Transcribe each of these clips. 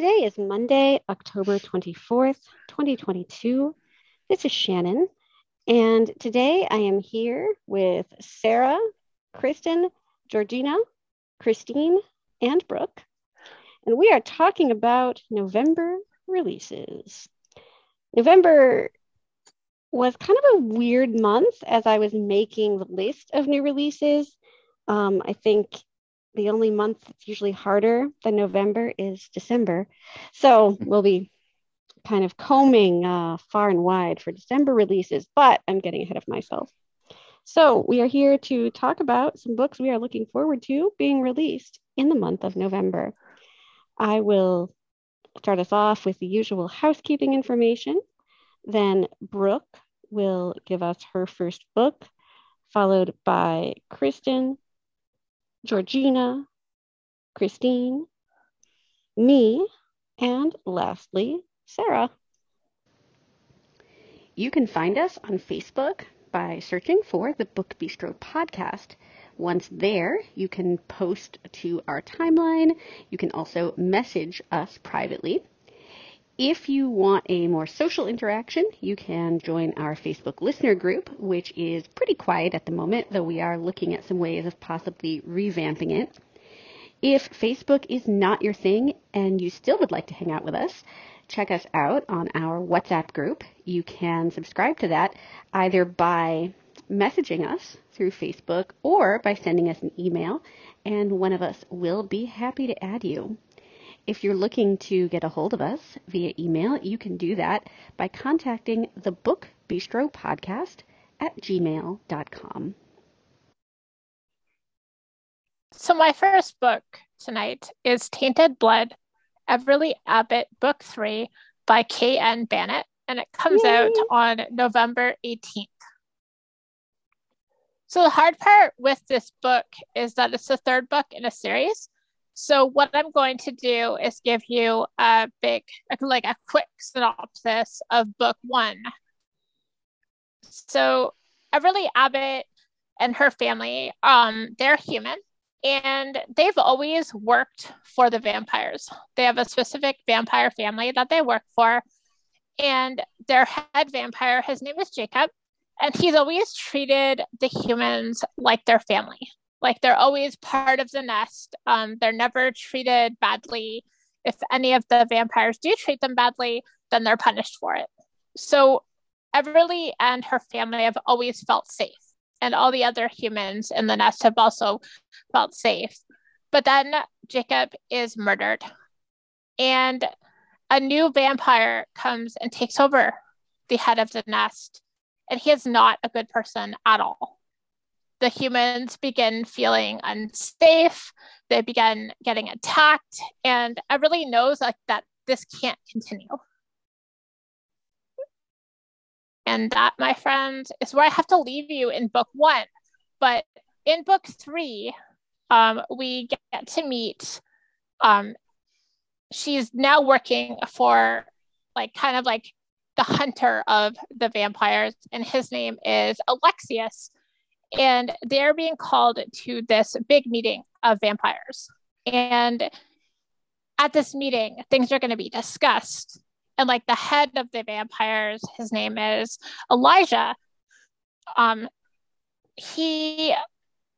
Today is Monday, October 24th, 2022. This is Shannon, and today I am here with Sarah, Kristen, Georgina, Christine, and Brooke, and we are talking about November releases. November was kind of a weird month as I was making the list of new releases. Um, I think the only month that's usually harder than November is December. So we'll be kind of combing uh, far and wide for December releases, but I'm getting ahead of myself. So we are here to talk about some books we are looking forward to being released in the month of November. I will start us off with the usual housekeeping information. Then Brooke will give us her first book, followed by Kristen, Georgina, Christine, me, and lastly, Sarah. You can find us on Facebook by searching for the Book Bistro podcast. Once there, you can post to our timeline. You can also message us privately. If you want a more social interaction, you can join our Facebook listener group, which is pretty quiet at the moment, though we are looking at some ways of possibly revamping it. If Facebook is not your thing and you still would like to hang out with us, check us out on our WhatsApp group. You can subscribe to that either by messaging us through Facebook or by sending us an email, and one of us will be happy to add you. If you're looking to get a hold of us via email, you can do that by contacting the Book Bistro Podcast at gmail.com. So, my first book tonight is Tainted Blood, Everly Abbott, Book Three by K.N. Banet, and it comes Yay. out on November 18th. So, the hard part with this book is that it's the third book in a series. So what I'm going to do is give you a big, like a quick synopsis of book one. So Everly Abbott and her family, um, they're human and they've always worked for the vampires. They have a specific vampire family that they work for. And their head vampire, his name is Jacob, and he's always treated the humans like their family. Like they're always part of the nest. Um, they're never treated badly. If any of the vampires do treat them badly, then they're punished for it. So Everly and her family have always felt safe, and all the other humans in the nest have also felt safe. But then Jacob is murdered, and a new vampire comes and takes over the head of the nest, and he is not a good person at all the humans begin feeling unsafe they begin getting attacked and everly knows like that this can't continue. And that my friends is where i have to leave you in book one. But in book three um, we get to meet um, she's now working for like kind of like the hunter of the vampires and his name is alexius and they're being called to this big meeting of vampires. And at this meeting, things are going to be discussed. And like the head of the vampires, his name is Elijah. Um, he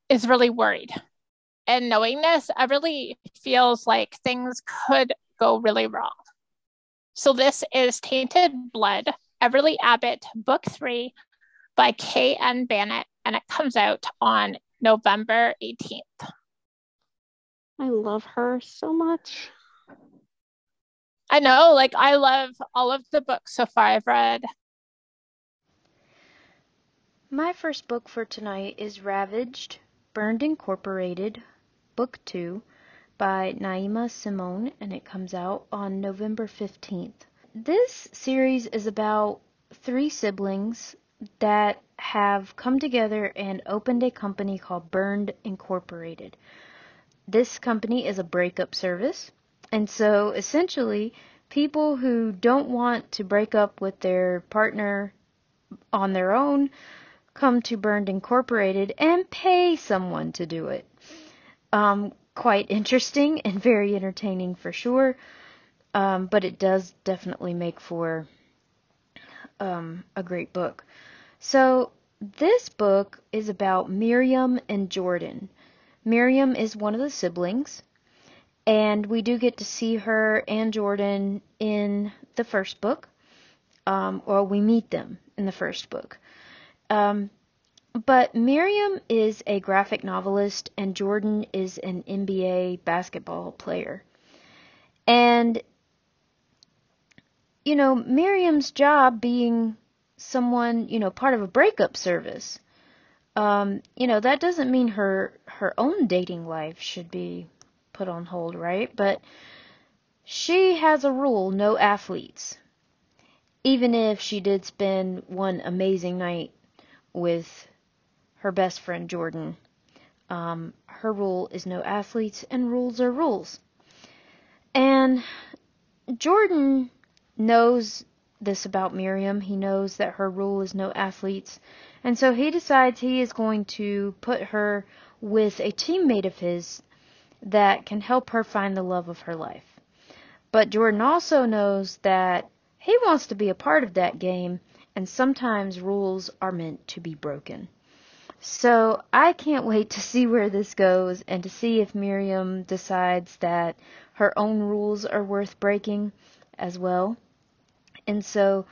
is really worried. And knowing this, I really feels like things could go really wrong. So this is Tainted Blood, Everly Abbott, Book Three by K.N. Banet and it comes out on November 18th. I love her so much. I know, like, I love all of the books so far I've read. My first book for tonight is Ravaged, Burned Incorporated, Book 2, by Naima Simone, and it comes out on November 15th. This series is about three siblings that have come together and opened a company called Burned Incorporated. This company is a breakup service, and so essentially, people who don't want to break up with their partner on their own come to Burned Incorporated and pay someone to do it. Um, quite interesting and very entertaining for sure, um, but it does definitely make for um, a great book. So, this book is about Miriam and Jordan. Miriam is one of the siblings, and we do get to see her and Jordan in the first book, um, or we meet them in the first book. Um, but Miriam is a graphic novelist, and Jordan is an NBA basketball player. And, you know, Miriam's job being someone, you know, part of a breakup service. Um, you know, that doesn't mean her her own dating life should be put on hold, right? But she has a rule, no athletes. Even if she did spend one amazing night with her best friend Jordan, um, her rule is no athletes, and rules are rules. And Jordan knows this about Miriam. He knows that her rule is no athletes. And so he decides he is going to put her with a teammate of his that can help her find the love of her life. But Jordan also knows that he wants to be a part of that game, and sometimes rules are meant to be broken. So I can't wait to see where this goes and to see if Miriam decides that her own rules are worth breaking as well. And so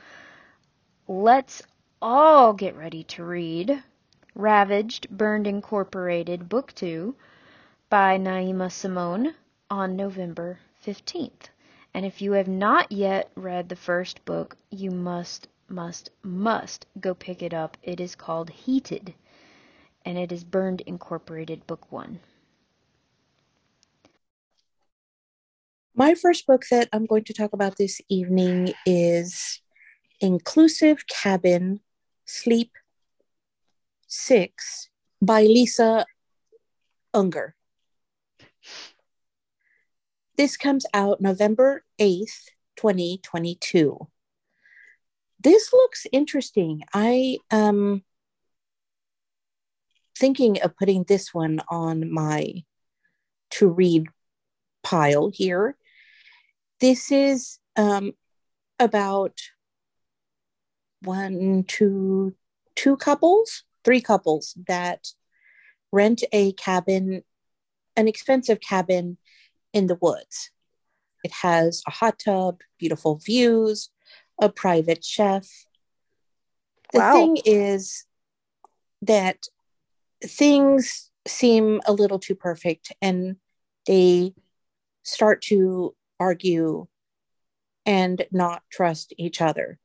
let's all get ready to read Ravaged, Burned Incorporated, Book 2 by Naima Simone on November 15th. And if you have not yet read the first book, you must, must, must go pick it up. It is called Heated, and it is Burned Incorporated, Book 1. My first book that I'm going to talk about this evening is Inclusive Cabin Sleep 6 by Lisa Unger. This comes out November 8th, 2022. This looks interesting. I am thinking of putting this one on my to read pile here this is um, about one, two, two couples, three couples that rent a cabin, an expensive cabin in the woods. It has a hot tub, beautiful views, a private chef. The wow. thing is that things seem a little too perfect and they start to argue and not trust each other.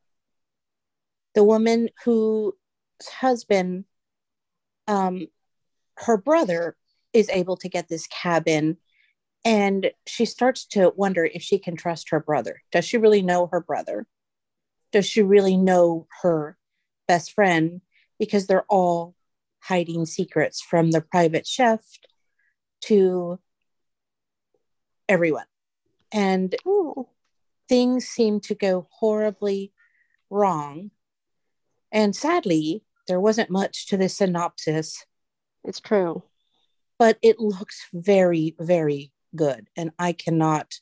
The woman whose husband, um, her brother, is able to get this cabin, and she starts to wonder if she can trust her brother. Does she really know her brother? Does she really know her best friend? Because they're all hiding secrets from the private chef to everyone and Ooh. things seem to go horribly wrong. And sadly, there wasn't much to the synopsis. It's true. But it looks very, very good. And I cannot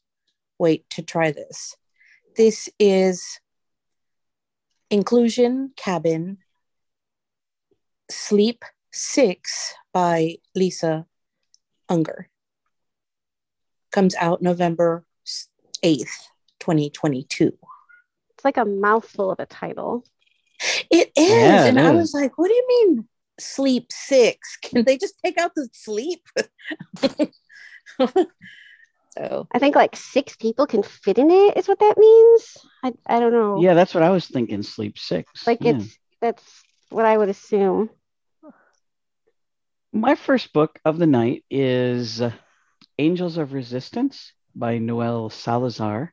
wait to try this. This is Inclusion Cabin Sleep 6 by Lisa Unger. Comes out November 8th, 2022. It's like a mouthful of a title. It is. Yeah, and I was like, what do you mean sleep six? Can they just take out the sleep? so I think like six people can fit in it, is what that means. I, I don't know. Yeah, that's what I was thinking. Sleep six. Like yeah. it's that's what I would assume. My first book of the night is uh, Angels of Resistance by Noelle Salazar,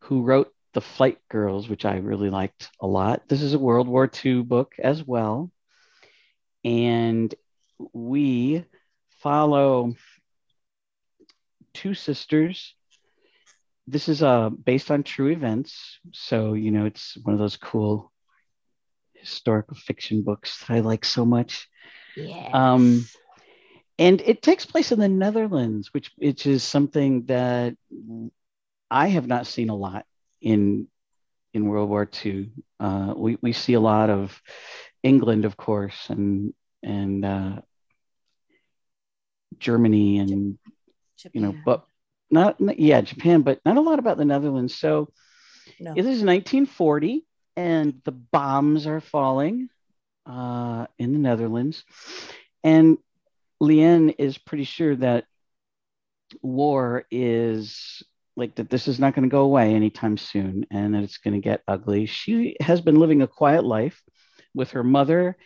who wrote The Flight Girls, which I really liked a lot. This is a World War II book as well. And we follow two sisters. This is uh, based on true events. So, you know, it's one of those cool historical fiction books that I like so much. Yes. Um, and it takes place in the Netherlands, which which is something that I have not seen a lot in in World War II. Uh, we we see a lot of England, of course, and and uh, Germany, and you know, but not yeah Japan, but not a lot about the Netherlands. So No. it is 1940, and the bombs are falling uh, in the Netherlands, and Lien is pretty sure that war is like that this is not going to go away anytime soon and that it's going to get ugly. She has been living a quiet life with her mother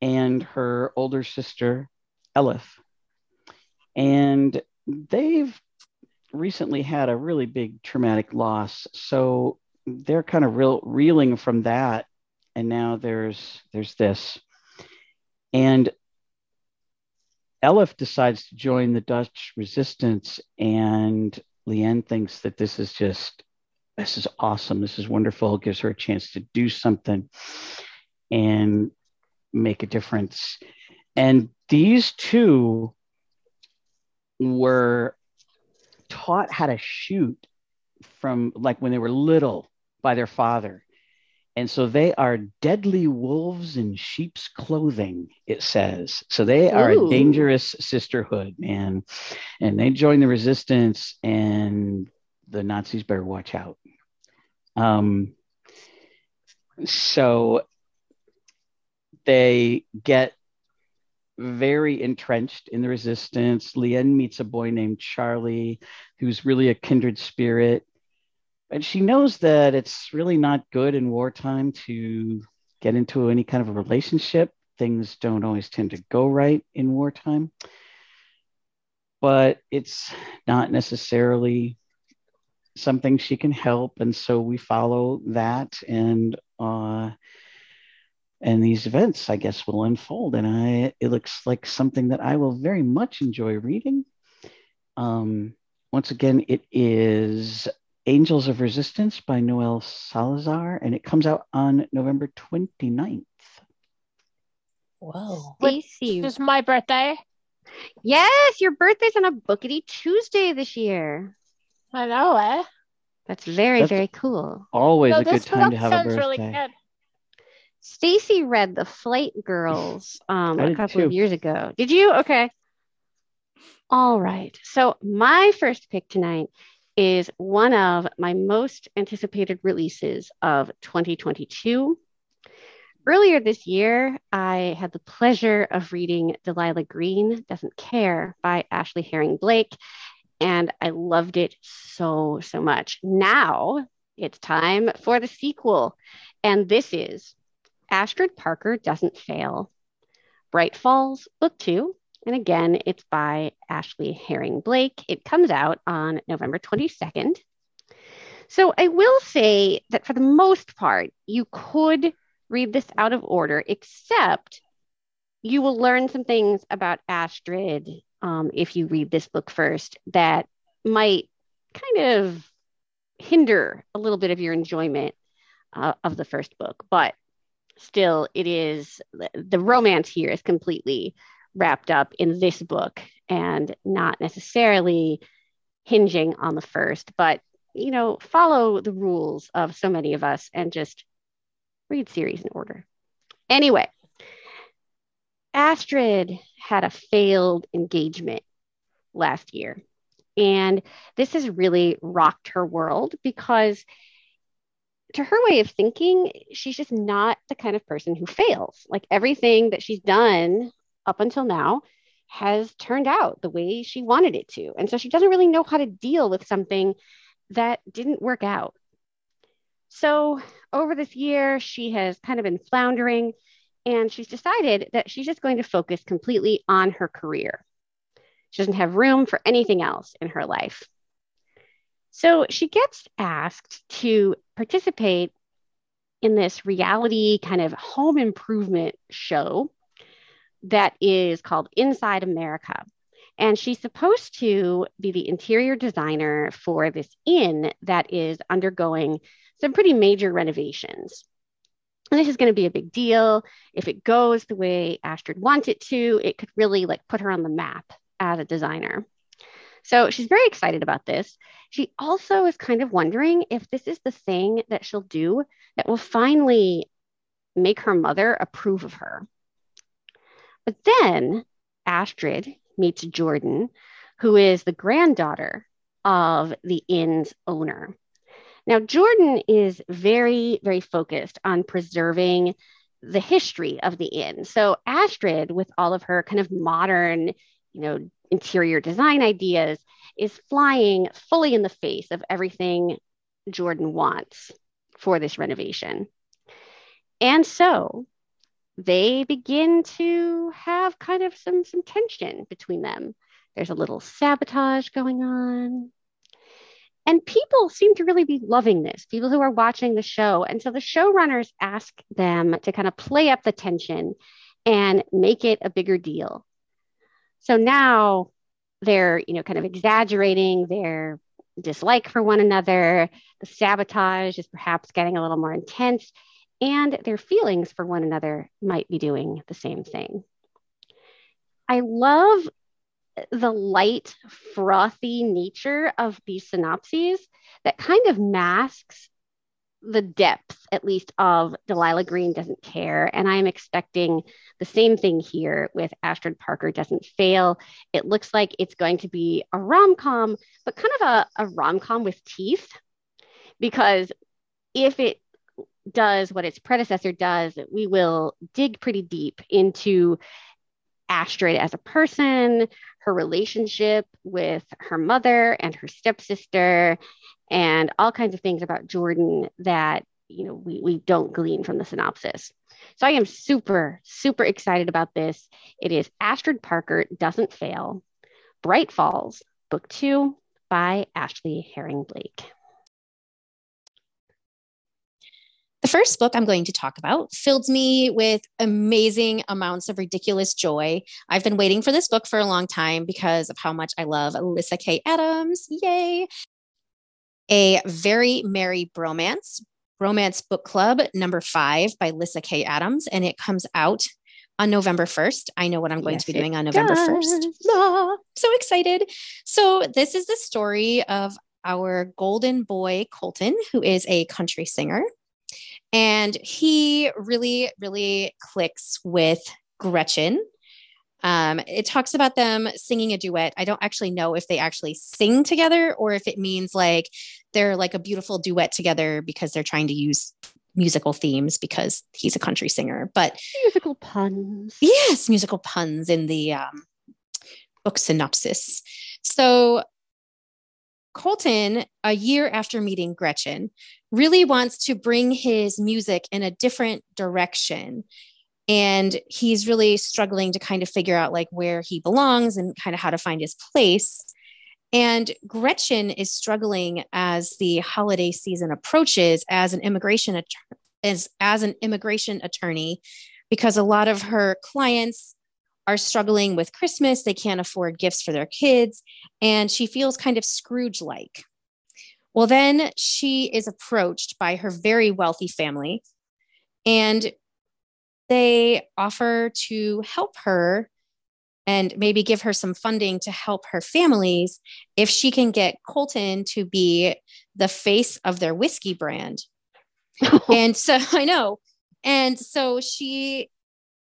and her older sister, Elif. And they've recently had a really big traumatic loss. So they're kind of real, reeling from that. And now there's there's this. And Elif decides to join the Dutch resistance, and Leanne thinks that this is just this is awesome. This is wonderful. It gives her a chance to do something and make a difference. And these two were taught how to shoot from like when they were little by their father. And so they are deadly wolves in sheep's clothing, it says. So they are Ooh. a dangerous sisterhood, man. And they join the resistance, and the Nazis better watch out. Um, so they get very entrenched in the resistance. Lien meets a boy named Charlie, who's really a kindred spirit. And she knows that it's really not good in wartime to get into any kind of a relationship. Things don't always tend to go right in wartime. But it's not necessarily something she can help. And so we follow that and uh and these events, I guess, will unfold. And I it looks like something that I will very much enjoy reading. Um, once again, it is Angels of Resistance by Noelle Salazar, and it comes out on November 29th. Whoa. Stacy. It's my birthday. Yes, your birthday's on a bookity Tuesday this year. I know, eh? That's very, That's- very cool. Always No, a good time to have a birthday. really good. Stacy read The Flight Girls um, I a did couple of years ago. Did you? Okay. All right. So, my first pick tonight is one of my most anticipated releases of 2022. Earlier this year, I had the pleasure of reading Delilah Green Doesn't Care by Ashley Herring Blake, and I loved it so, so much. Now it's time for the sequel, and this is Astrid Parker Doesn't Fail. Bright Falls, Book Two. And again, it's by Ashley Herring Blake. It comes out on November 22nd. So I will say that for the most part, you could read this out of order, except you will learn some things about Astrid um, if you read this book first that might kind of hinder a little bit of your enjoyment uh, of the first book. But still it is the romance here is completely wrapped up in this book and not necessarily hinging on the first but you know follow the rules of so many of us and just read series in order anyway astrid had a failed engagement last year and this has really rocked her world because to her way of thinking, she's just not the kind of person who fails. Like everything that she's done up until now has turned out the way she wanted it to. And so she doesn't really know how to deal with something that didn't work out. So over this year, she has kind of been floundering and she's decided that she's just going to focus completely on her career. She doesn't have room for anything else in her life. So she gets asked to participate in this reality kind of home improvement show that is called Innside America. And she's supposed to be the interior designer for this inn that is undergoing some pretty major renovations. And this is going to be a big deal. If it goes the way Astrid wants it to, it could really like put her on the map as a designer. So she's very excited about this. She also is kind of wondering if this is the thing that she'll do that will finally make her mother approve of her. But then Astrid meets Jordan, who is the granddaughter of the inn's owner. Now, Jordan is very, very focused on preserving the history of the inn. So, Astrid, with all of her kind of modern, you know, interior design ideas, is flying fully in the face of everything Jordan wants for this renovation. And so they begin to have kind of some, some tension between them. There's a little sabotage going on. And people seem to really be loving this, people who are watching the show. And so the showrunners ask them to kind of play up the tension and make it a bigger deal. So now they're, you know, kind of exaggerating their dislike for one another. The sabotage is perhaps getting a little more intense, and their feelings for one another might be doing the same thing. I love the light, frothy nature of these synopses that kind of masks the depth, at least, of Delilah Green doesn't care. And I'm expecting the same thing here with Astrid Parker doesn't fail. It looks like it's going to be a rom com, but kind of a, a rom com with teeth. Because if it does what its predecessor does, we will dig pretty deep into Astrid as a person, her relationship with her mother and her stepsister, and all kinds of things about Jordan that you know we, we don't glean from the synopsis. So I am super, super excited about this. It is Astrid Parker Doesn't Fail, Bright Falls, Book Two by Ashley Herring Blake. The first book I'm going to talk about filled me with amazing amounts of ridiculous joy. I've been waiting for this book for a long time because of how much I love Lyssa Kay Adams. Yay! A Very Merry Bromance, Romance Book Club number five by Lyssa Kay Adams, and it comes out on November 1st. I know what I'm going yes, to be doing on November does. 1st. Ah, so excited. So, this is the story of our golden boy, Colton, who is a country singer. And he really, really clicks with Gretchen. Um, it talks about them singing a duet. I don't actually know if they actually sing together or if it means like they're like a beautiful duet together because they're trying to use musical themes because he's a country singer. But musical puns. Yes, musical puns in the um, book synopsis. So Colton, a year after meeting Gretchen, really wants to bring his music in a different direction. And he's really struggling to kind of figure out like where he belongs and kind of how to find his place. And Gretchen is struggling as the holiday season approaches as an immigration as, as an immigration attorney because a lot of her clients are struggling with Christmas. They can't afford gifts for their kids. And she feels kind of Scrooge like. Well, then she is approached by her very wealthy family, and they offer to help her and maybe give her some funding to help her families if she can get Colton to be the face of their whiskey brand. and so I know. And so she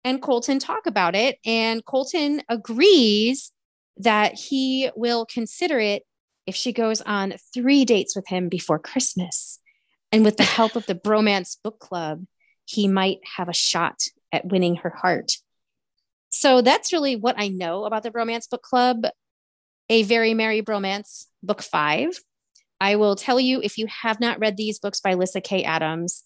and Colton talk about it. And Colton agrees that he will consider it if she goes on three dates with him before Christmas. And with the help of the Bromance Book Club, he might have a shot at winning her heart. So that's really what I know about the Bromance Book Club. A Very Merry Bromance, Book Five. I will tell you if you have not read these books by Lyssa Kay Adams,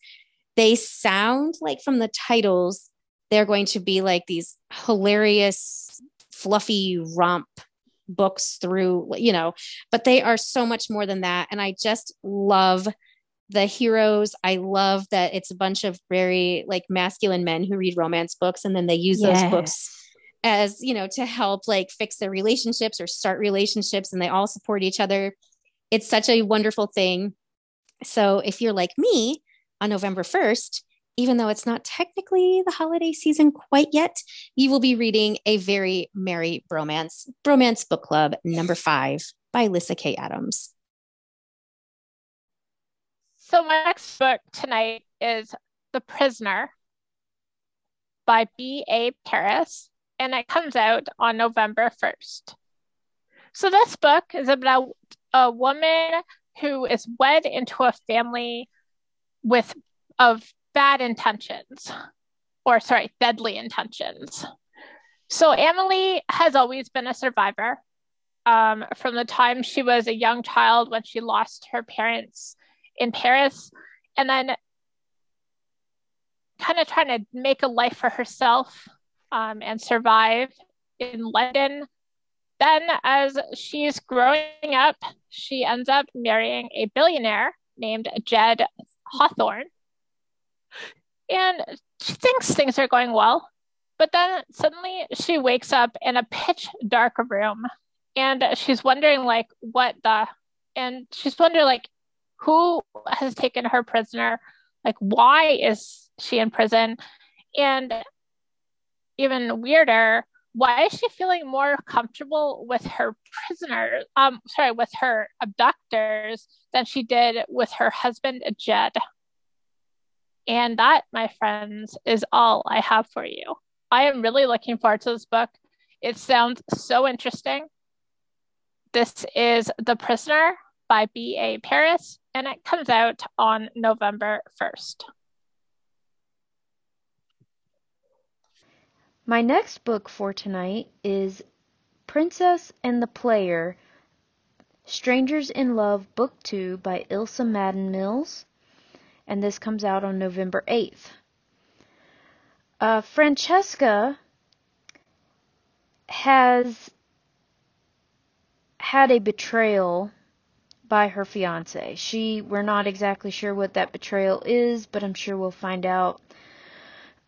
they sound like from the titles they're going to be like these hilarious, fluffy romp books through, you know, but they are so much more than that. And I just love the heroes. I love that it's a bunch of very like masculine men who read romance books and then they use yes. those books as, you know, to help like fix their relationships or start relationships and they all support each other. It's such a wonderful thing. So if you're like me on November 1st, even though it's not technically the holiday season quite yet, you will be reading a very merry bromance, Bromance Book Club number five by Lyssa Kay Adams. So, my next book tonight is The Prisoner by B.A. Paris, and it comes out on November 1st. So, this book is about a woman who is wed into a family with of bad intentions, or sorry, deadly intentions. So Emily has always been a survivor. Um, from the time she was a young child when she lost her parents in Paris, and then kind of trying to make a life for herself um, and survive in London. Then, as she's growing up, she ends up marrying a billionaire named Jed Hawthorne and she thinks things are going well. But then suddenly she wakes up in a pitch dark room and she's wondering like what the and she's wondering like who has taken her prisoner? Like why is she in prison? And even weirder, why is she feeling more comfortable with her prisoner um sorry with her abductors than she did with her husband jed and that, my friends, is all I have for you. I am really looking forward to this book. It sounds so interesting. This is The Prisoner by B.A. Paris, and it comes out on November 1st. My next book for tonight is Princess and the Player Strangers in Love, Book 2 by Ilsa Madden Mills and this comes out on November 8th. Uh, Francesca has had a betrayal by her fiance. She we're not exactly sure what that betrayal is, but I'm sure we'll find out.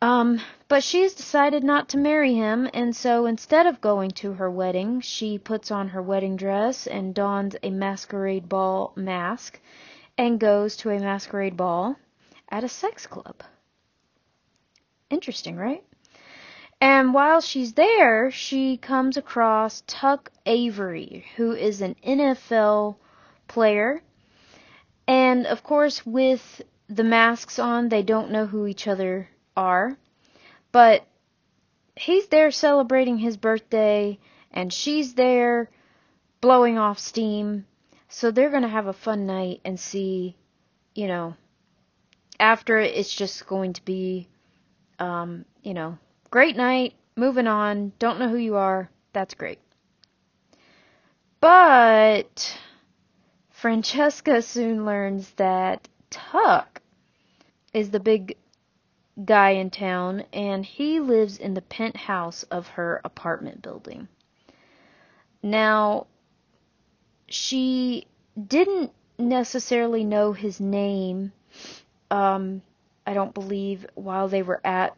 Um, but she's decided not to marry him, and so instead of going to her wedding, she puts on her wedding dress and dons a masquerade ball mask and goes to a masquerade ball at a sex club. Interesting, right? And while she's there, she comes across Tuck Avery, who is an NFL player. And of course, with the masks on, they don't know who each other are. But he's there celebrating his birthday, and she's there blowing off steam. So they're going to have a fun night and see, you know, after it's just going to be, um, you know, great night, moving on, don't know who you are, that's great. But Francesca soon learns that Tuck is the big guy in town and he lives in the penthouse of her apartment building. Now, she didn't necessarily know his name, um, I don't believe, while they were at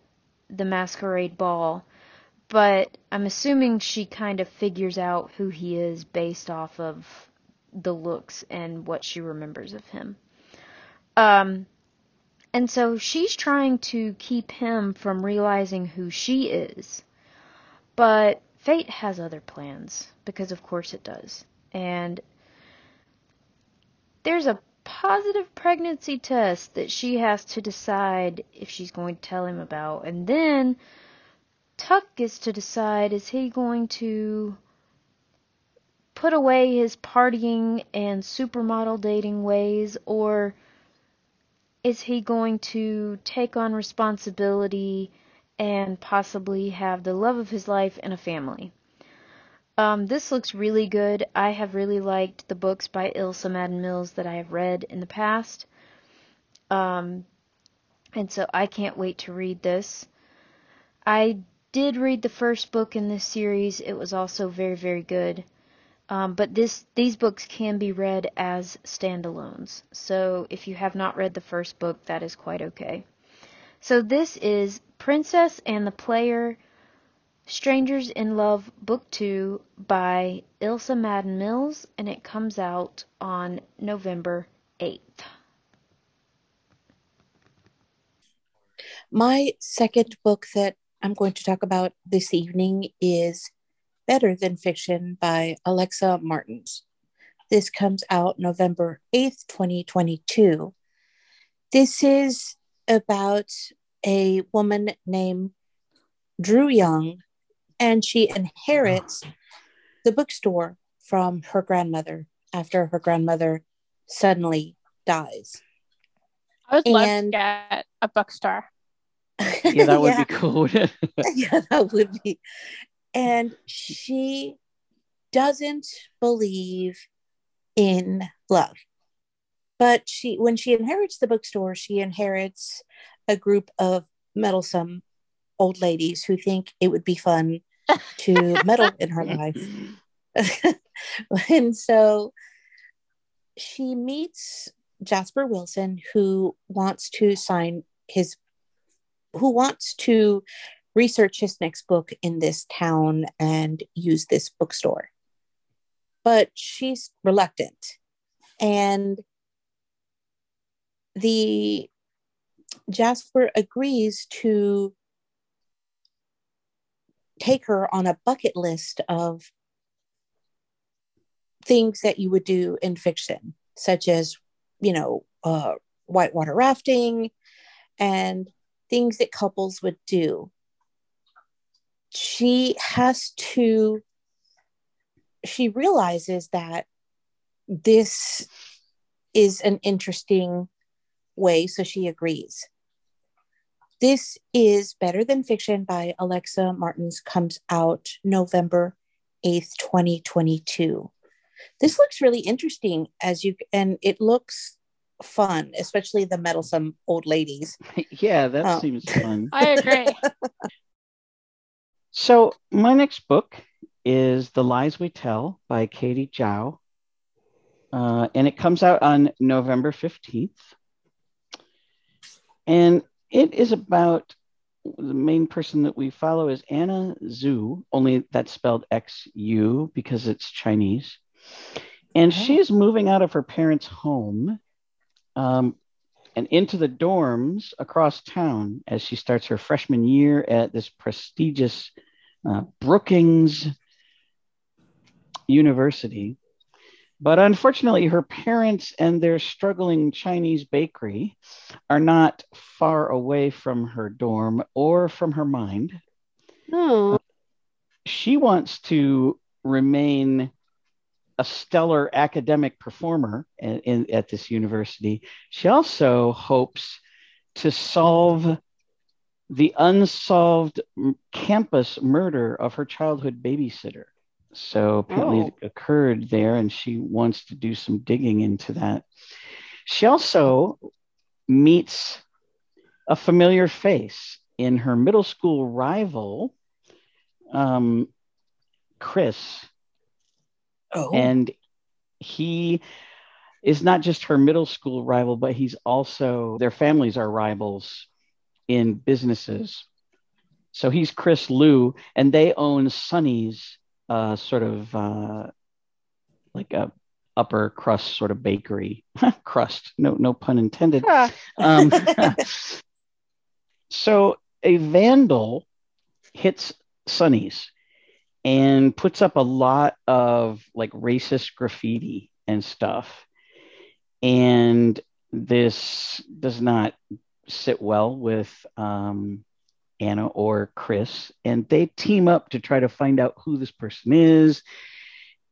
the masquerade ball. But I'm assuming she kind of figures out who he is based off of the looks and what she remembers of him. Um, and so she's trying to keep him from realizing who she is. But fate has other plans, because of course it does. And there's a positive pregnancy test that she has to decide if she's going to tell him about. And then Tuck gets to decide is he going to put away his partying and supermodel dating ways or is he going to take on responsibility and possibly have the love of his life and a family? Um, this looks really good. I have really liked the books by Ilsa Madden Mills that I have read in the past. Um, and so I can't wait to read this. I did read the first book in this series. It was also very, very good. Um, but this these books can be read as standalones. So if you have not read the first book, that is quite okay. So this is Princess and the Player Strangers in Love Book 2 by Ilsa Madden Mills and it comes out on November 8th. My second book that I'm going to talk about this evening is Better Than Fiction by Alexa Martins. This comes out November 8th, 2022. This is about a woman named Drew Young, and she inherits the bookstore from her grandmother after her grandmother suddenly dies. I would love to get a bookstore. Yeah, that would yeah. be cool. yeah, that would be. And she doesn't believe in love. But she when she inherits the bookstore, she inherits a group of meddlesome old ladies who think it would be fun to meddle in her life. and so she meets Jasper Wilson, who wants to sign his who wants to research his next book in this town and use this bookstore. But she's reluctant. And the Jasper agrees to take her on a bucket list of things that you would do in fiction, such as, you know, uh, whitewater rafting and things that couples would do. She has to, she realizes that this is an interesting way, so she agrees. This is Better Than Fiction by Alexa Martins, comes out November 8th, 2022. This looks really interesting as you, and it looks fun, especially the meddlesome old ladies. yeah, that um, seems fun. I agree. so, my next book is The Lies We Tell by Katie Zhao. Uh, and it comes out on November 15th. And it is about the main person that we follow is Anna Xu, only that's spelled X U because it's Chinese. And oh. she is moving out of her parents' home um, and into the dorms across town as she starts her freshman year at this prestigious uh, Brookings University. But unfortunately, her parents and their struggling Chinese bakery are not far away from her dorm or from her mind. Oh. Uh, she wants to remain a stellar academic performer in, in, at this university. She also hopes to solve the unsolved campus murder of her childhood babysitter. So apparently oh. it occurred there, and she wants to do some digging into that. She also meets a familiar face in her middle school rival, um, Chris. Oh. And he is not just her middle school rival, but he's also, their families are rivals in businesses. So he's Chris Liu, and they own Sonny's uh, sort of uh, like a upper crust sort of bakery crust. No, no pun intended. Um, so a vandal hits Sonny's and puts up a lot of like racist graffiti and stuff. And this does not sit well with um, Anna or Chris, and they team up to try to find out who this person is.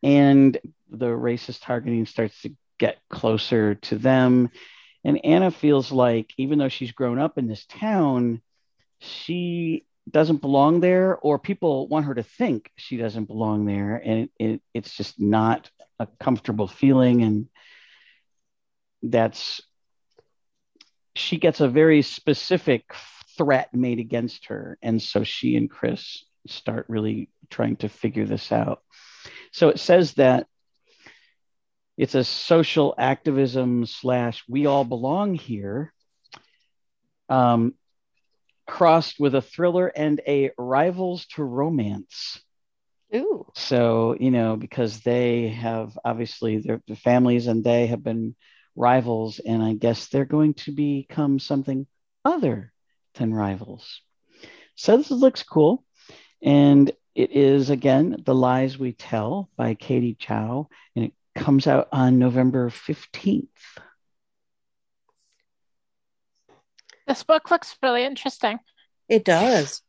And the racist targeting starts to get closer to them. And Anna feels like, even though she's grown up in this town, she doesn't belong there, or people want her to think she doesn't belong there. And it, it, it's just not a comfortable feeling. And that's, she gets a very specific threat made against her. And so she and Chris start really trying to figure this out. So it says that it's a social activism slash we all belong here, um, crossed with a thriller and a rivals to romance. Ooh. So, you know, because they have obviously their, their families and they have been rivals, and I guess they're going to become something other than rivals. So this looks cool. And it is again The Lies We Tell by Katie Zhao, and it comes out on November 15th. This book looks really interesting. It does.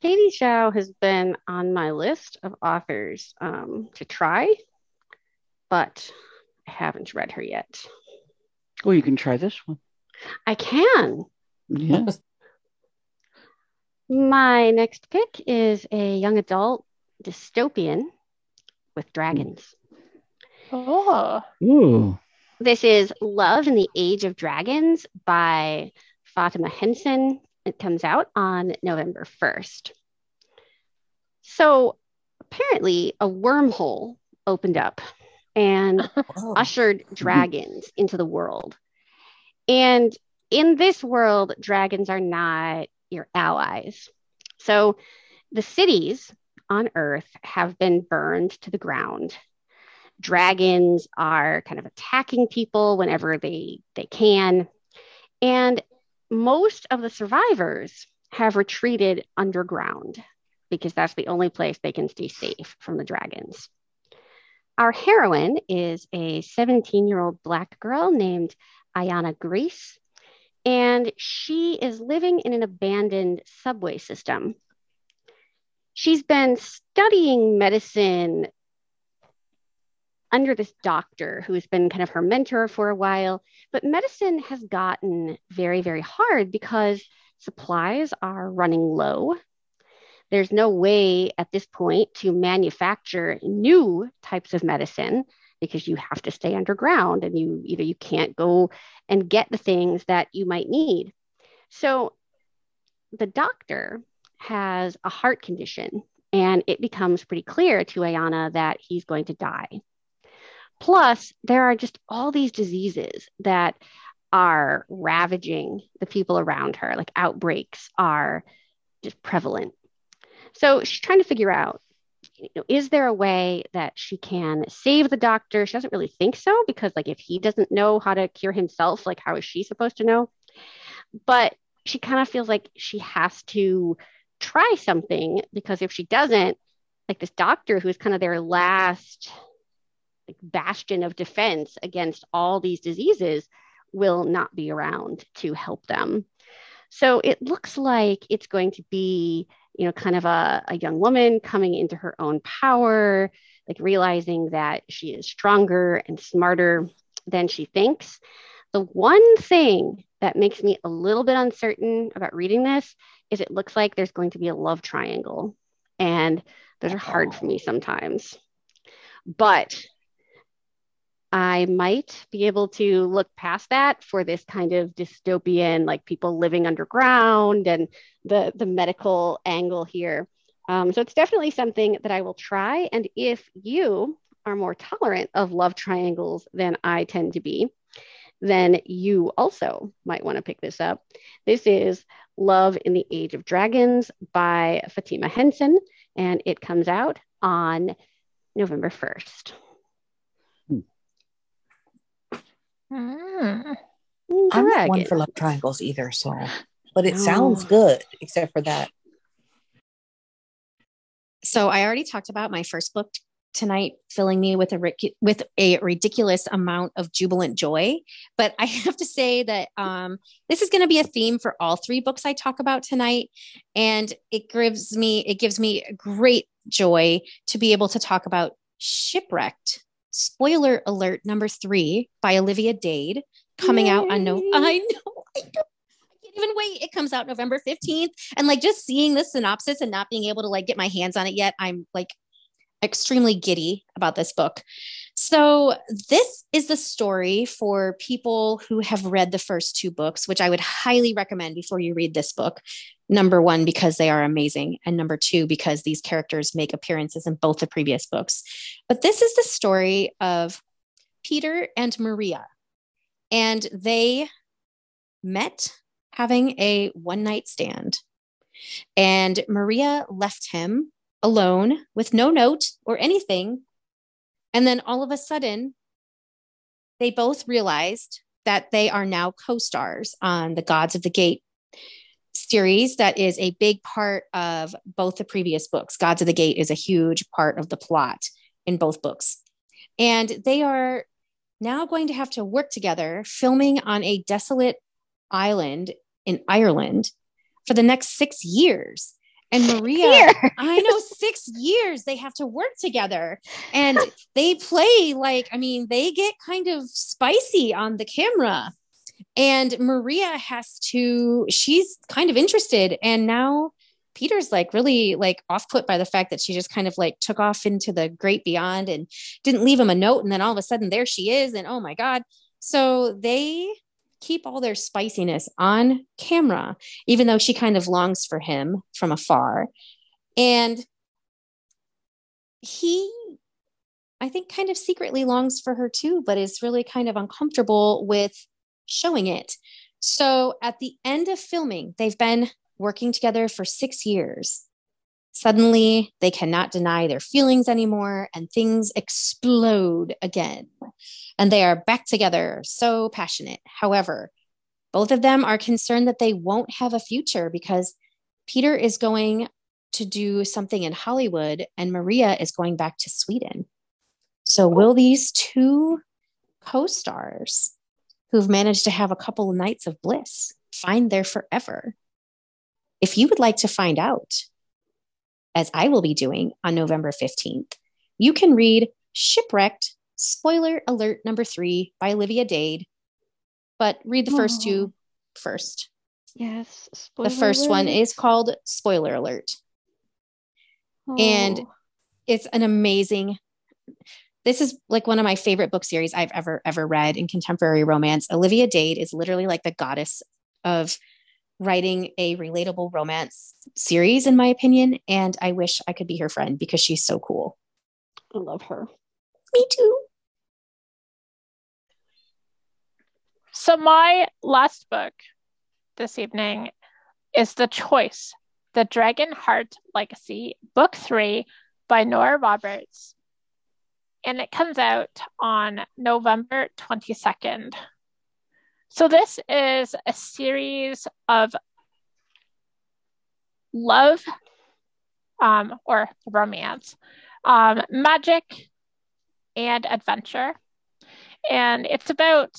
Katie Zhao has been on my list of authors um, to try, but I haven't read her yet. Well, you can try this one. I can. Yes. My next pick is a young adult dystopian with dragons. Oh, Ooh. This is Love in the Age of Dragons by Fatima Henson. It comes out on November 1st. So apparently, a wormhole opened up and Whoa. Oh. ushered dragons into the world. And in this world, dragons are not your allies. So the cities on Earth have been burned to the ground. Dragons are kind of attacking people whenever they, they can. And most of the survivors have retreated underground because that's the only place they can stay safe from the dragons. Our heroine is a 17 year old Black girl named Ayana Grace, and she is living in an abandoned subway system. She's been studying medicine under this doctor who's been kind of her mentor for a while, but medicine has gotten very, very hard because supplies are running low. There's no way at this point to manufacture new types of medicine because you have to stay underground and you either you can't go and get the things that you might need. So the doctor has a heart condition and it becomes pretty clear to Ayana that he's going to die. Plus, there are just all these diseases that are ravaging the people around her, like outbreaks are just prevalent. So she's trying to figure out you know, is there a way that she can save the doctor? She doesn't really think so because, like, if he doesn't know how to cure himself, like, how is she supposed to know? But she kind of feels like she has to try something because if she doesn't, like, this doctor who's kind of their last like, bastion of defense against all these diseases will not be around to help them. So it looks like it's going to be, you know, kind of a, a young woman coming into her own power, like realizing that she is stronger and smarter than she thinks. The one thing that makes me a little bit uncertain about reading this is it looks like there's going to be a love triangle. And those are hard for me oh. sometimes. But I might be able to look past that for this kind of dystopian, like people living underground and the the medical angle here. Um, so it's definitely something that I will try. And if you are more tolerant of love triangles than I tend to be, then you also might want to pick this up. This is Love in the Age of Dragons by Fatima Henson, and it comes out on November 1st. Mm. I'm not one for love triangles either, so but it No. sounds good, except for that. So I already talked about my first book tonight, filling me with a with a ridiculous amount of jubilant joy. But I have to say that um, this is going to be a theme for all three books I talk about tonight, and it gives me it gives me great joy to be able to talk about shipwrecked. Spoiler alert number three by Olivia Dade coming out on no. I know. I know. I can't even wait. It comes out November 15th. And like just seeing the synopsis and not being able to like get my hands on it yet, I'm like extremely giddy about this book. So, this is the story for people who have read the first two books, which I would highly recommend before you read this book. Number one, because they are amazing. And number two, because these characters make appearances in both the previous books. But this is the story of Peter and Maria. And they met having a one night stand. And Maria left him alone with no note or anything. And then all of a sudden, they both realized that they are now co stars on the Gods of the Gate series that is a big part of both the previous books. Gods of the Gate is a huge part of the plot in both books. And they are now going to have to work together filming on a desolate island in Ireland for the next six years. And Maria, I know six years they have to work together and they play like, I mean, they get kind of spicy on the camera. And Maria has to, she's kind of interested. And now Peter's like really like off put by the fact that she just kind of like took off into the great beyond and didn't leave him a note. And then all of a sudden there she is. And oh my God. So they keep all their spiciness on camera, even though she kind of longs for him from afar. And he, I think, kind of secretly longs for her too, but is really kind of uncomfortable with showing it. So at the end of filming, they've been working together for six years. Suddenly, they cannot deny their feelings anymore, and things explode again and they are back together, so passionate. However, both of them are concerned that they won't have a future because Peter is going to do something in Hollywood and Maria is going back to Sweden. So, will these two co stars who've managed to have a couple of nights of bliss find their forever? If you would like to find out, as I will be doing on November 15th, you can read Shipwrecked Spoiler alert number three by Olivia Dade. But read the first two first. Yes. The first alert. one is called Spoiler Alert. Oh. And it's an amazing this is like one of my favorite book series I've ever ever read in contemporary romance. Olivia Dade is literally like the goddess of writing a relatable romance series in my opinion and I wish I could be her friend because she's so cool. I love her. Me too. So, my last book this evening is The Choice The Dragon Heart Legacy, Book Three by Nora Roberts. And it comes out on November 22nd. So, this is a series of love um, or romance, um, magic, and adventure. And it's about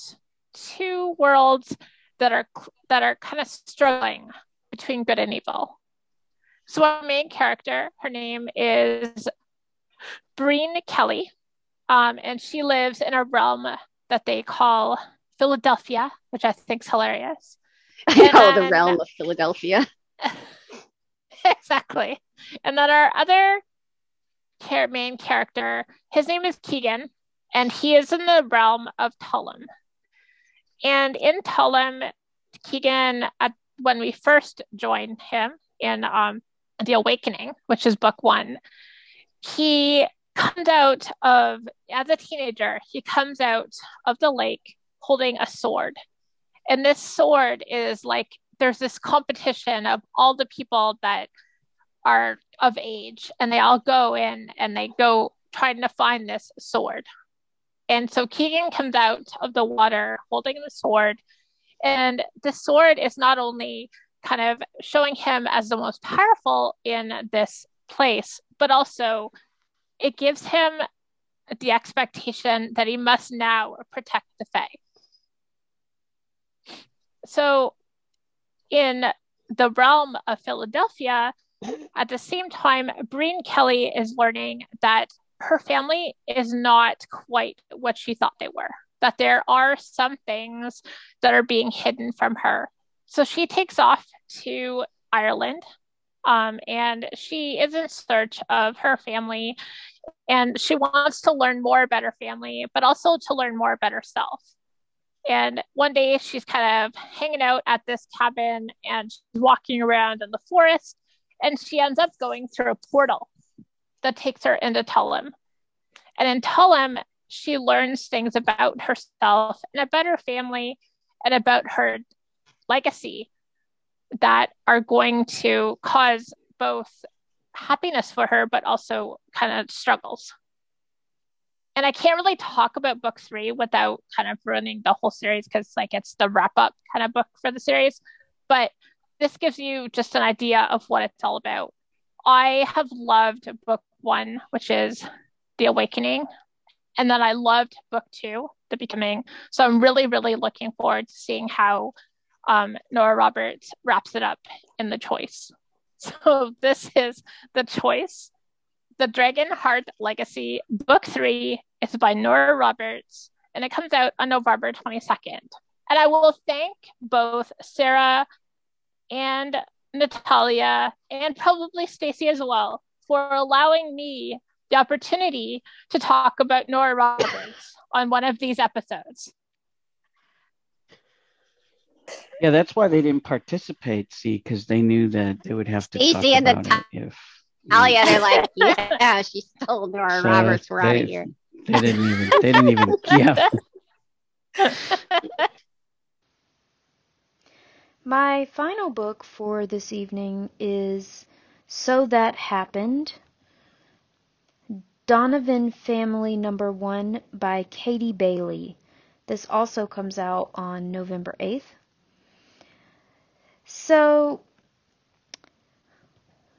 two worlds that are that are kind of struggling between good and evil. So our main character, her name is Breen Kelly, um, and she lives in a realm that they call Philadelphia, which I think is hilarious. I know the realm of Philadelphia. exactly. And then our other main character, his name is Keegan, and he is in the realm of Talamh. And in Talamh, Keegan, at, when we first joined him in um, The Awakening, which is book one, he comes out of, as a teenager, he comes out of the lake holding a sword. And this sword is like, there's this competition of all the people that are of age, and they all go in and they go trying to find this sword. And so Keegan comes out of the water holding the sword. And the sword is not only kind of showing him as the most powerful in this place, but also it gives him the expectation that he must now protect the Fae. So, in the realm of Philadelphia, at the same time, Breen Kelly is learning that her family is not quite what she thought they were, that there are some things that are being hidden from her. So she takes off to Ireland um, and she is in search of her family And she wants to learn more about her family, but also to learn more about herself. And one day she's kind of hanging out at this cabin and she's walking around in the forest and she ends up going through a portal that takes her into Talamh. And in Talamh, she learns things about herself and about her family and about her legacy that are going to cause both happiness for her, but also kind of struggles. And I can't really talk about book three without kind of ruining the whole series because, like, it's the wrap up kind of book for the series. But this gives you just an idea of what it's all about. I have loved book one, which is The Awakening. And then I loved book two, The Becoming. So I'm really, really looking forward to seeing how um, Nora Roberts wraps it up in The Choice. So this is The Choice, The Dragon Heart Legacy, book three. It's by Nora Roberts, and it comes out on November 22nd. And I will thank both Sarah and Natalia and probably Stacy as well for allowing me the opportunity to talk about Nora Roberts on one of these episodes. Yeah, that's why they didn't participate. See, because they knew that they would have to talk and about Nat- it if Alia, they're like, yeah, she stole Nora So Roberts. We're out of here. they didn't even. They didn't even. Yeah. My final book for this evening is So That Happened Donovan Family Number One by Katie Bailey. This also comes out on November 8th. So,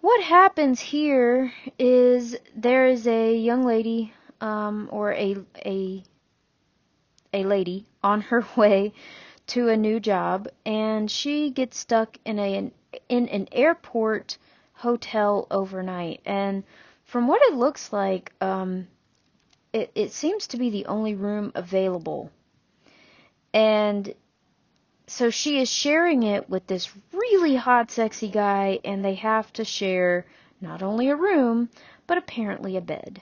what happens here is there is a young lady, um, or a, a, a lady on her way to a new job and she gets stuck in a in an airport hotel overnight. And from what it looks like um it, it seems to be the only room available. And so she is sharing it with this really hot sexy guy and they have to share not only a room but apparently a bed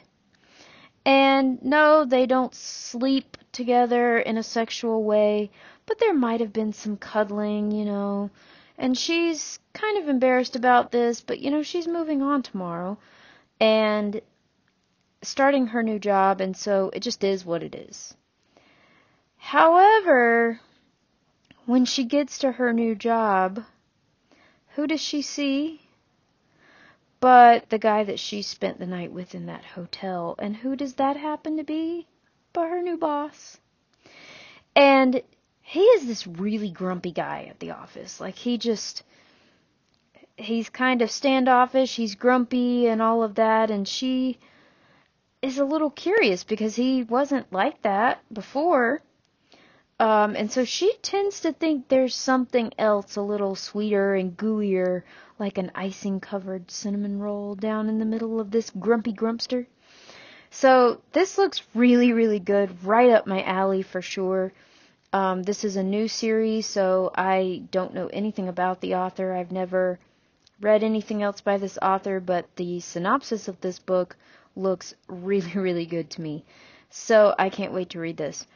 and no they don't sleep together in a sexual way but there might have been some cuddling, you know. And she's kind of embarrassed about this, but you know, she's moving on tomorrow and starting her new job, and so it just is what it is. However, when she gets to her new job, who does she see? But the guy that she spent the night with in that hotel. And who does that happen to be? But her new boss. And he is this really grumpy guy at the office. Like he just he's kind of standoffish, he's grumpy and all of that and she is a little curious because he wasn't like that before. Um, and so she tends to think there's something else a little sweeter and gooier, like an icing covered cinnamon roll down in the middle of this grumpy grumpster. So this looks really, really good, right up my alley for sure. Um, this is a new series, so I don't know anything about the author. I've never read anything else by this author, but the synopsis of this book looks really, really good to me. So I can't wait to read this.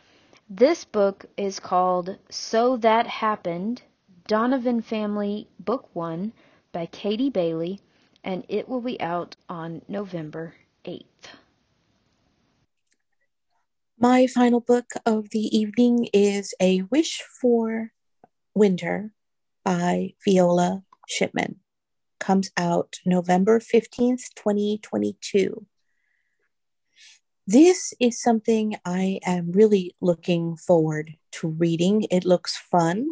This book is called So That Happened Donovan Family Book 1 by Katie Bailey, and it will be out on November 8th. My final book of the evening is A Wish for Winter by Viola Shipman. Comes out November 15th, 2022. This is something I am really looking forward to reading. It looks fun.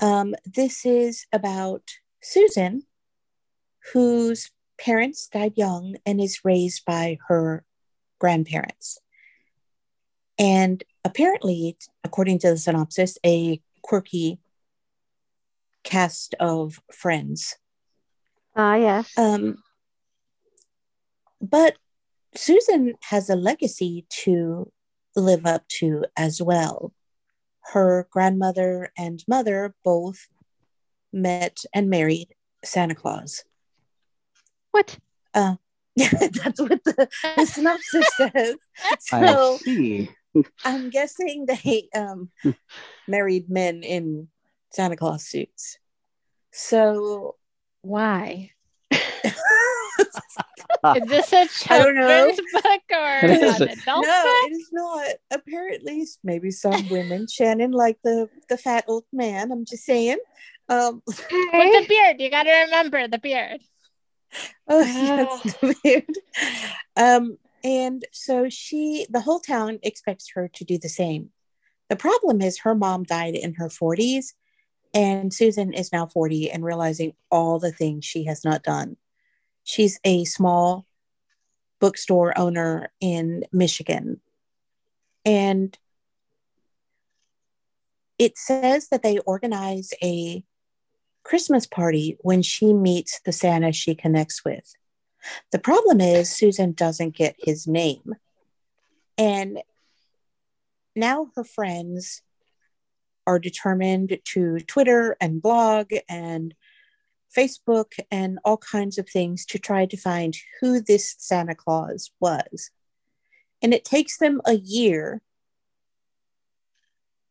Um, this is about Susan, whose parents died young and is raised by her grandparents. And apparently, according to the synopsis, a quirky cast of friends. Ah, yes. Um, but Susan has a legacy to live up to as well. Her grandmother and mother both met and married Santa Claus. what? That's what the, the synopsis says. I So see. I'm guessing they um, married men in Santa Claus suits. So Why? Is this a I children's book or an a- adult no, book? it is not. Apparently, maybe some women, Shannon, like the the fat old man. I'm just saying. Um, With the beard, you got to remember the beard. oh, yes, weird. Um, and so she, the whole town expects her to do the same. The problem is her mom died in her 40s, and Susan is now 40 and realizing all the things she has not done. She's a small bookstore owner in Michigan. And it says that they organize a Christmas party when she meets the Santa she connects with. The problem is Susan doesn't get his name. And now her friends are determined to Twitter and blog and Facebook and all kinds of things to try to find who this Santa Claus was. And it takes them a year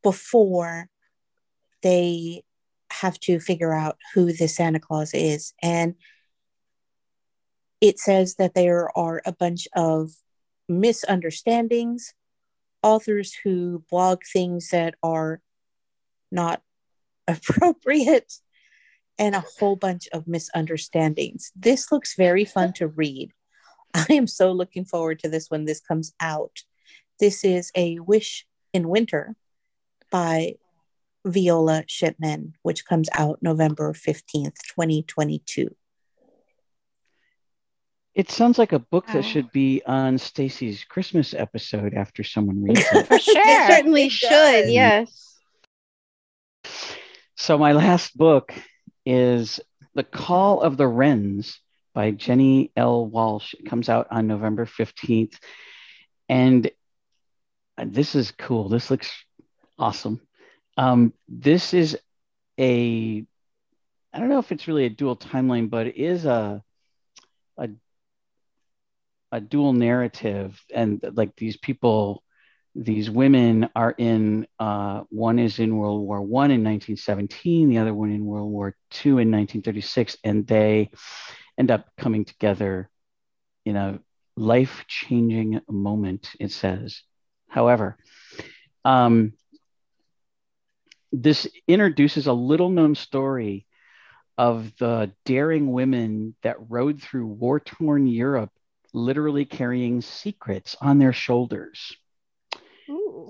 before they have to figure out who the Santa Claus is. And it says that there are a bunch of misunderstandings, authors who blog things that are not appropriate, and a whole bunch of misunderstandings. This looks very fun to read. I am so looking forward to this when this comes out. This is A Wish in Winter by Viola Shipman, which comes out November 15th, 2022. It sounds like a book Wow. that should be on Stacy's Christmas episode after someone reads it. For sure. It certainly It should. Yes. So my last book is The Call of the Wrens by Jenni L. Walsh. It comes out on November 15th. And this is cool. This looks awesome. Um, this is a I don't know if it's really a dual timeline, but it is a a a dual narrative and like these people these women are in uh, one is in world war one in 1917 the other one in world war two in 1936 and they end up coming together in a life-changing moment it says however um, this introduces a little known story of the daring women that rode through war-torn europe literally carrying secrets on their shoulders.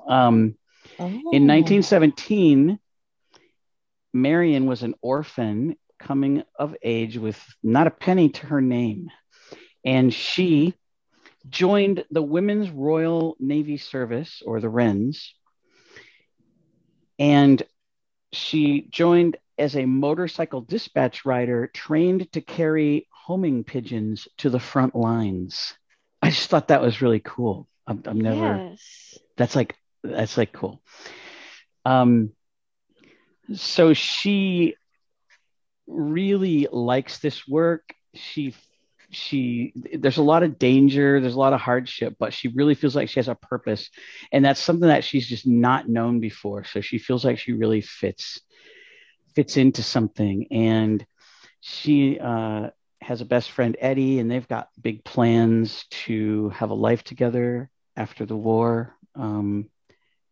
Um, Oh. in 1917, Marion was an orphan coming of age with not a penny to her name. And she joined the Women's Royal Navy Service, or the Wrens. And she joined as a motorcycle dispatch rider trained to carry homing pigeons to the front lines. I just thought that was really cool. I've, I've never Yes. that's like that's like cool. Um so she really likes this work. She she there's a lot of danger there's a lot of hardship but she really feels like she has a purpose. And that's something that she's just not known before. So she feels like she really fits fits into something. And she uh has a best friend eddie and they've got big plans to have a life together after the war um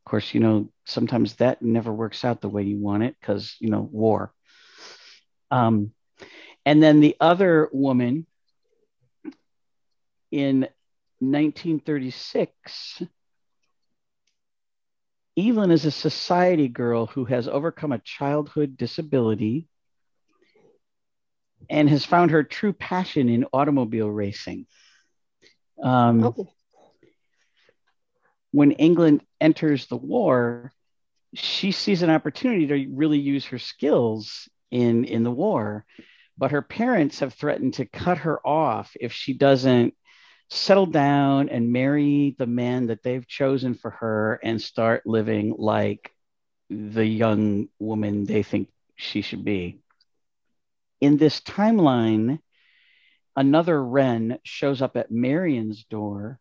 of course, you know, sometimes that never works out the way you want it because, you know, war. Um, and then the other woman in 1936, Evelyn is a society girl who has overcome a childhood disability and has found her true passion in automobile racing. Um. When England enters the war, she sees an opportunity to really use her skills in in the war, but her parents have threatened to cut her off if she doesn't settle down and marry the man that they've chosen for her and start living like the young woman they think she should be. In this timeline, another wren shows up at Marion's door,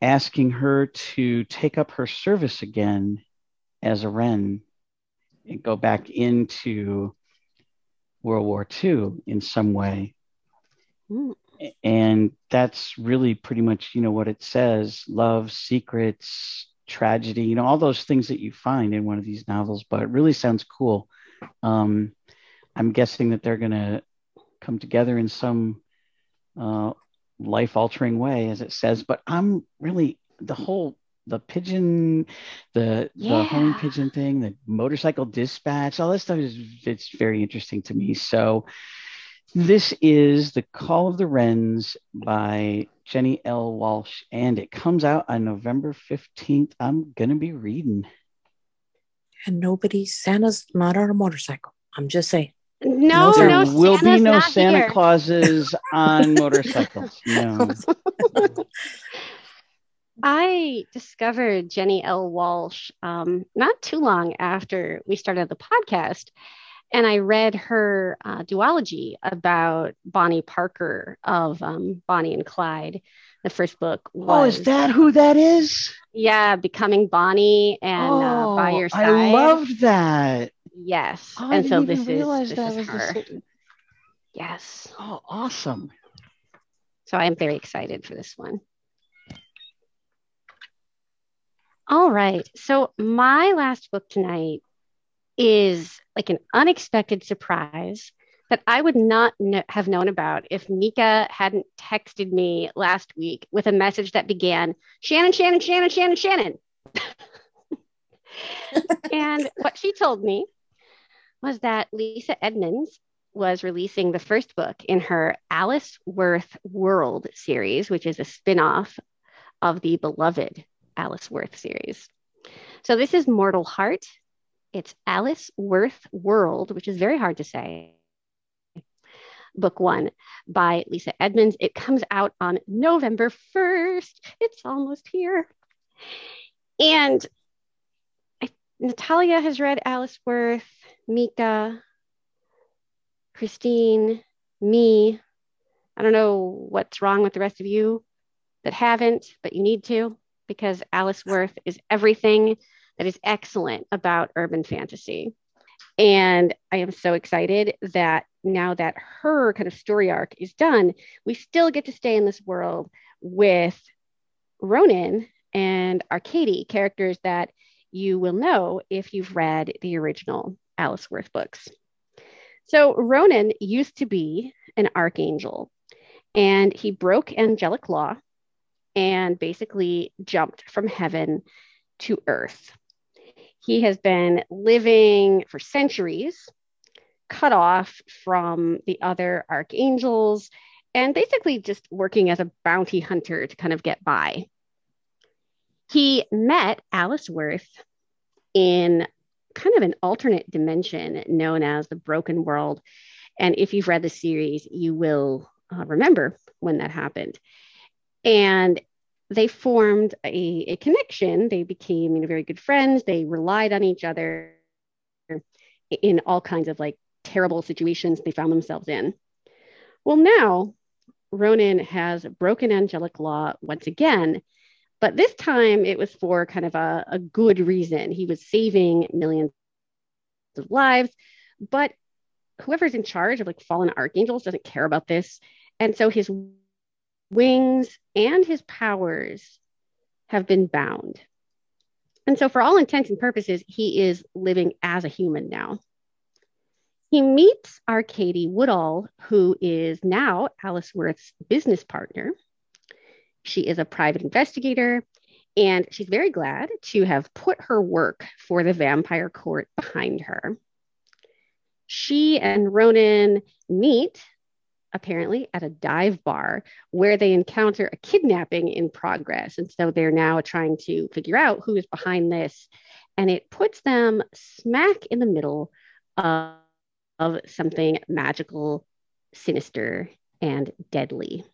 asking her to take up her service again as a wren and go back into World War II in some way. Mm. And that's really pretty much, you know, what it says love, secrets, tragedy, you know, all those things that you find in one of these novels, but it really sounds cool. Um, I'm guessing that they're going to come together in some uh, life altering way, as it says, but I'm really the whole the pigeon, the the home pigeon thing, the motorcycle dispatch, all this stuff is it's very interesting to me. So this is The Call of the Wrens by Jenni L. Walsh, and it comes out on November 15th. I'm gonna be reading. And nobody, Santa's not on a motorcycle. I'm just saying. No, there no, will Santa's be no Santa here. Clauses on motorcycles. No. I discovered Jenni L. Walsh um, not too long after we started the podcast, and I read her uh, duology about Bonnie Parker of um, Bonnie and Clyde. The first book was Oh, is that who that is? yeah, becoming Bonnie and uh, by Oh, your side. I loved that. Yes, Oh, and so this is this that is was her. Yes, Oh, awesome. so I'm very excited for this one. All right. So my last book tonight is like an unexpected surprise that I would not kn- have known about if Mika hadn't texted me last week with a message that began Shannon, Shannon, Shannon, Shannon, Shannon. and what she told me was that Lisa Edmonds was releasing the first book in her Alice Worth World series, which is a spin off of the beloved Alice Worth series. So this is Mortal Heart. It's Alice Worth World, which is very hard to say. Book one by Lisa Edmonds. It comes out on November 1st. It's almost here. And Natalia has read Alice Worth, Mika, Christine, me. I don't know what's wrong with the rest of you that haven't, but you need to because Alice Worth is everything that is excellent about urban fantasy. And I am so excited that now that her kind of story arc is done, we still get to stay in this world with Ronan and Arcady, characters that you will know if you've read the original Alice Worth books. So Ronan used to be an archangel and he broke angelic law and basically jumped from heaven to earth. He has been living for centuries, cut off from the other archangels, and basically just working as a bounty hunter to kind of get by. He met Alice Worth in kind of an alternate dimension known as the Broken World. And if you've read the series, you will uh, remember when that happened. And they formed a, a connection. They became you know, very good friends. They relied on each other in all kinds of like terrible situations they found themselves in. Well, now Ronan has broken angelic law once again, but this time it was for kind of a, a good reason. He was saving millions of lives, but whoever's in charge of like fallen archangels doesn't care about this. And so his wings and his powers have been bound. And so, for all intents and purposes, he is living as a human now. He meets Arcady Woodall, who is now Alice Worth's business partner. She is a private investigator, and she's very glad to have put her work for the vampire court behind her. She and Ronan meet apparently at a dive bar where they encounter a kidnapping in progress. And so they're now trying to figure out who is behind this. And it puts them smack in the middle of, of something magical, sinister, and deadly.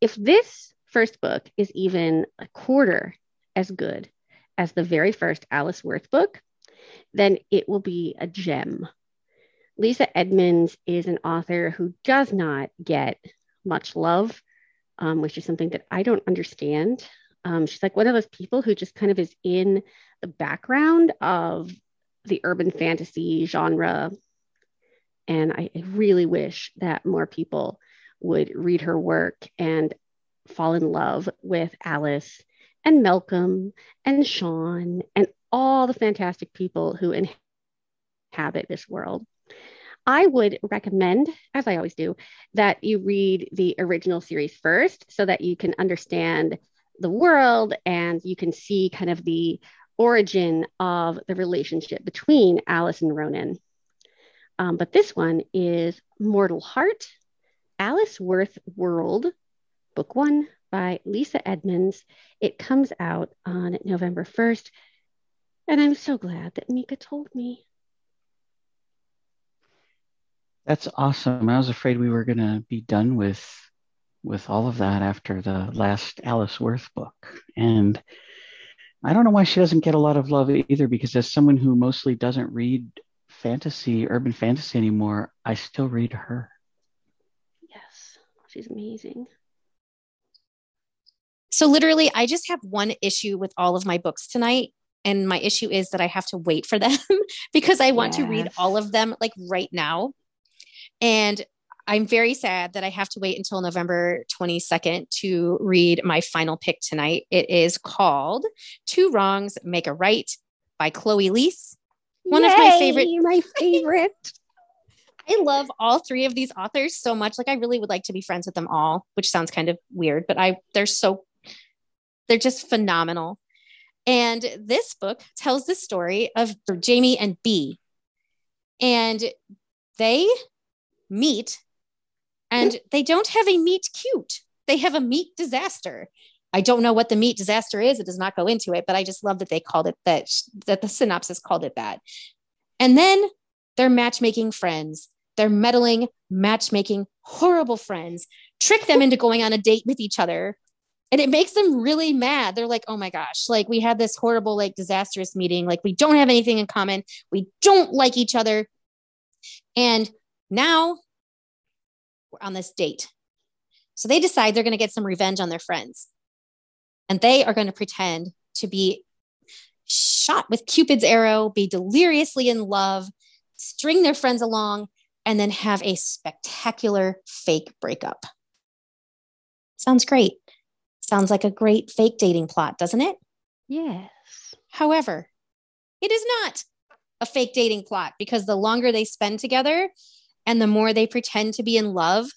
If this first book is even a quarter as good as the very first Alice Worth book, then it will be a gem Lisa Edmonds is an author who does not get much love, um, which is something that I don't understand. Um, she's like one of those people who just kind of is in the background of the urban fantasy genre. And I really wish that more people would read her work and fall in love with Alice and Malcolm and Sean and all the fantastic people who inhabit this world. I would recommend, as I always do, that you read the original series first so that you can understand the world and you can see kind of the origin of the relationship between Alice and Ronan. Um, but this one is Mortal Heart, Alice Worth World, Book One by Lisa Edmonds. It comes out on November 1st. And I'm so glad that Mika told me. That's awesome. I was afraid we were going to be done with with all of that after the last Alice Worth book. And I don't know why she doesn't get a lot of love either, because as someone who mostly doesn't read fantasy, urban fantasy anymore, I still read her. Yes, she's amazing. So, literally, I just have one issue with all of my books tonight. And my issue is that I have to wait for them because I want to read all of them like right now. And I'm very sad that I have to wait until November 22nd to read my final pick tonight. It is called Two Wrongs Make a Right by Chloe Liese. One Yay, of my favorite. My favorite. I love all three of these authors so much. Like I really would like to be friends with them all, which sounds kind of weird, but I they're so they're just phenomenal. And this book tells the story of Jamie and Bea. And they meet and they don't have a meet cute. They have a meet disaster. I don't know what the meet disaster is. It does not go into it, but I just love that they called it that, that the synopsis called it that. And then they're matchmaking friends. They're meddling, matchmaking, horrible friends, trick them into going on a date with each other. And it makes them really mad. They're like, oh my gosh, like we had this horrible, like disastrous meeting. Like we don't have anything in common. We don't like each other. And now we're on this date. So they decide they're going to get some revenge on their friends. And they are going to pretend to be shot with Cupid's arrow, be deliriously in love, string their friends along, and then have a spectacular fake breakup. Sounds great. Sounds like a great fake dating plot, doesn't it? Yes. However, it is not a fake dating plot because the longer they spend together, and the more they pretend to be in love,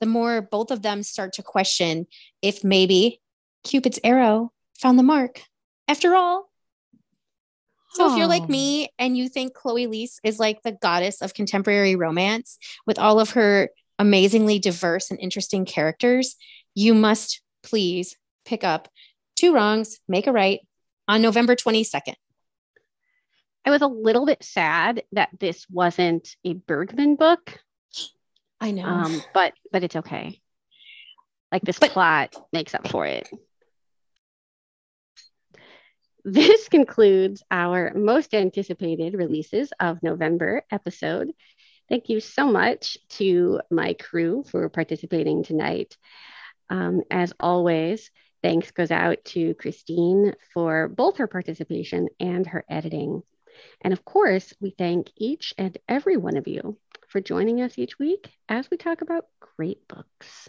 the more both of them start to question if maybe Cupid's arrow found the mark after all. So if you're like me and you think Chloe Liese is like the goddess of contemporary romance with all of her amazingly diverse and interesting characters, you must please pick up Two Wrongs, Make a Right on November 22nd. I was a little bit sad that this wasn't a Bergman book. I know. Um, but but it's okay. Like this but, plot makes up for it. This concludes our most anticipated releases of November episode. Thank you so much to my crew for participating tonight. Um, as always, thanks goes out to Christine for both her participation and her editing. And of course, we thank each and every one of you for joining us each week as we talk about great books.